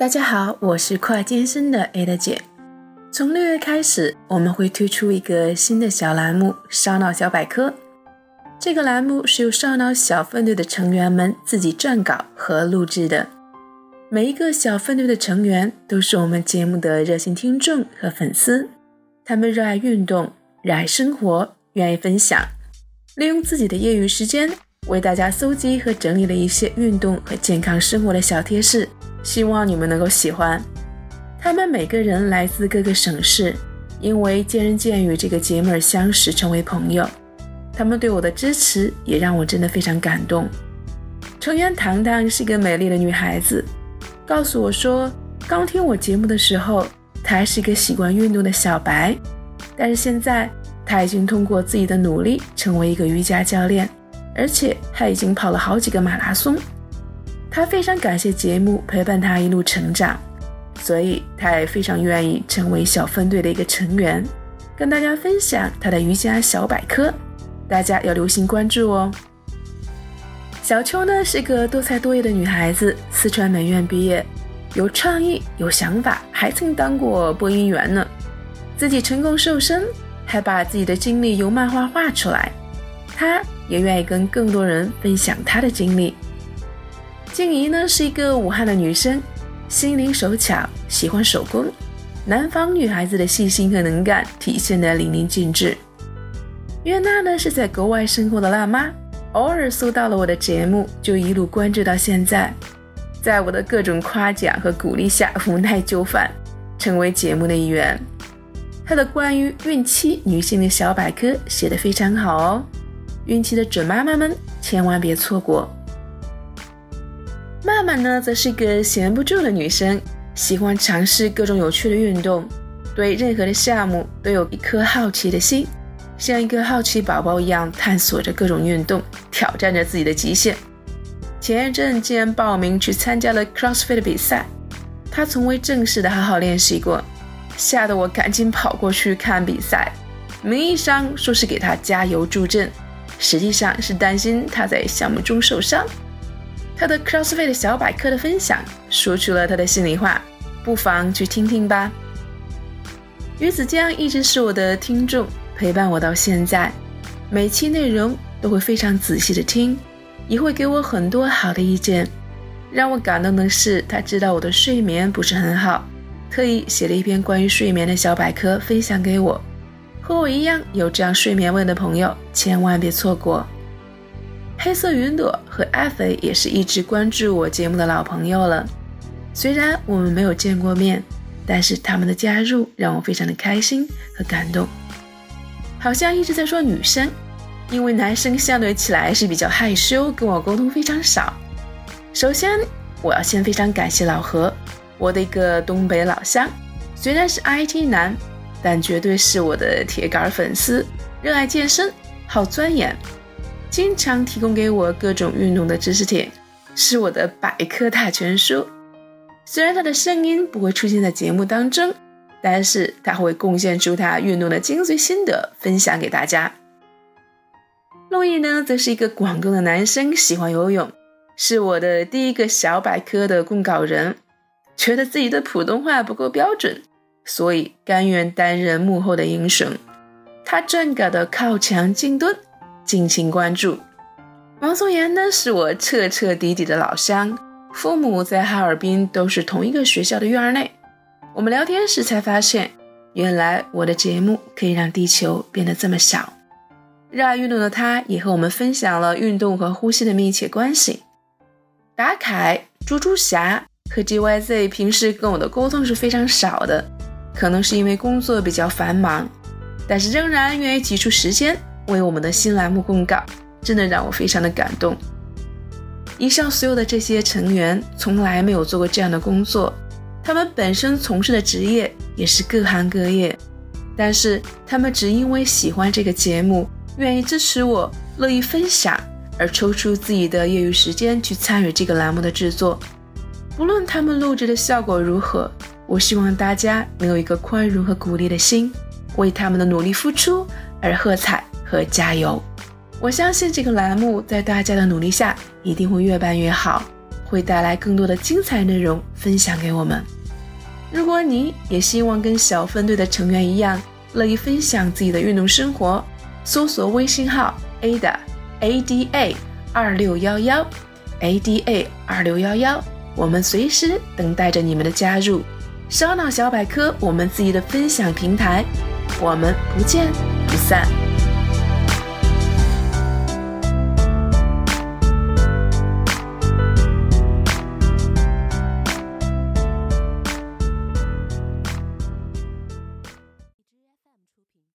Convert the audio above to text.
大家好，我是快健身的 Ada 姐。从六月开始，我们会推出一个新的小栏目——烧脑小百科。这个栏目是由烧脑小分队的成员们自己撰稿和录制的。每一个小分队的成员都是我们节目的热心听众和粉丝，他们热爱运动，热爱生活，愿意分享，利用自己的业余时间为大家搜集和整理了一些运动和健康生活的小贴士。希望你们能够喜欢。他们每个人来自各个省市，因为见人见语这个节目而相识，成为朋友。他们对我的支持也让我真的非常感动。成员糖糖是一个美丽的女孩子，告诉我说，刚听我节目的时候，她还是一个喜欢运动的小白，但是现在她已经通过自己的努力成为一个瑜伽教练，而且她已经跑了好几个马拉松。他非常感谢节目陪伴他一路成长，所以他也非常愿意成为小分队的一个成员，跟大家分享他的瑜伽小百科。大家要留心关注哦。小秋呢是个多才多艺的女孩子，四川美院毕业，有创意，有想法，还曾当过播音员呢。自己成功瘦身，还把自己的经历用漫画画出来。她也愿意跟更多人分享她的经历。静怡呢是一个武汉的女生，心灵手巧，喜欢手工，南方女孩子的细心和能干体现得淋漓尽致。约娜呢是在国外生活的辣妈，偶尔搜到了我的节目，就一路关注到现在，在我的各种夸奖和鼓励下，无奈就范，成为节目的一员。她的关于孕期女性的小百科写得非常好哦，孕期的准妈妈们千万别错过。曼曼呢，则是一个闲不住的女生，喜欢尝试各种有趣的运动，对任何的项目都有一颗好奇的心，像一个好奇宝宝一样探索着各种运动，挑战着自己的极限。前一阵竟然报名去参加了 CrossFit 的比赛，她从未正式的好好练习过，吓得我赶紧跑过去看比赛。名义上说是给她加油助阵，实际上是担心他在项目中受伤。他的 CrossFit 小百科的分享，说出了他的心里话，不妨去听听吧。鱼子酱一直是我的听众，陪伴我到现在，每期内容都会非常仔细的听，也会给我很多好的意见。让我感动的是，他知道我的睡眠不是很好，特意写了一篇关于睡眠的小百科分享给我。和我一样有这样睡眠问的朋友，千万别错过。黑色云朵和艾菲也是一直关注我节目的老朋友了。虽然我们没有见过面，但是他们的加入让我非常的开心和感动。好像一直在说女生，因为男生相对起来是比较害羞，跟我沟通非常少。首先，我要先非常感谢老何，我的一个东北老乡，虽然是 IT 男，但绝对是我的铁杆粉丝，热爱健身，好钻研。经常提供给我各种运动的知识点，是我的百科大全书。虽然他的声音不会出现在节目当中，但是他会贡献出他运动的精髓心得，分享给大家。陆毅呢，则是一个广东的男生，喜欢游泳，是我的第一个小百科的供稿人。觉得自己的普通话不够标准，所以甘愿担任幕后的英雄。他正搞的靠墙静蹲。敬请关注。王松岩呢，是我彻彻底底的老乡，父母在哈尔滨都是同一个学校的院内。我们聊天时才发现，原来我的节目可以让地球变得这么小。热爱运动的他，也和我们分享了运动和呼吸的密切关系。达凯、猪猪侠和 GYZ 平时跟我的沟通是非常少的，可能是因为工作比较繁忙，但是仍然愿意挤出时间。为我们的新栏目供稿，真的让我非常的感动。以上所有的这些成员从来没有做过这样的工作，他们本身从事的职业也是各行各业，但是他们只因为喜欢这个节目，愿意支持我，乐意分享，而抽出自己的业余时间去参与这个栏目的制作。不论他们录制的效果如何，我希望大家能有一个宽容和鼓励的心，为他们的努力付出而喝彩。和加油！我相信这个栏目在大家的努力下一定会越办越好，会带来更多的精彩内容分享给我们。如果你也希望跟小分队的成员一样，乐意分享自己的运动生活，搜索微信号 Ada A D A 二六幺幺 A D A 二六幺幺，我们随时等待着你们的加入。烧脑小百科，我们自己的分享平台，我们不见不散。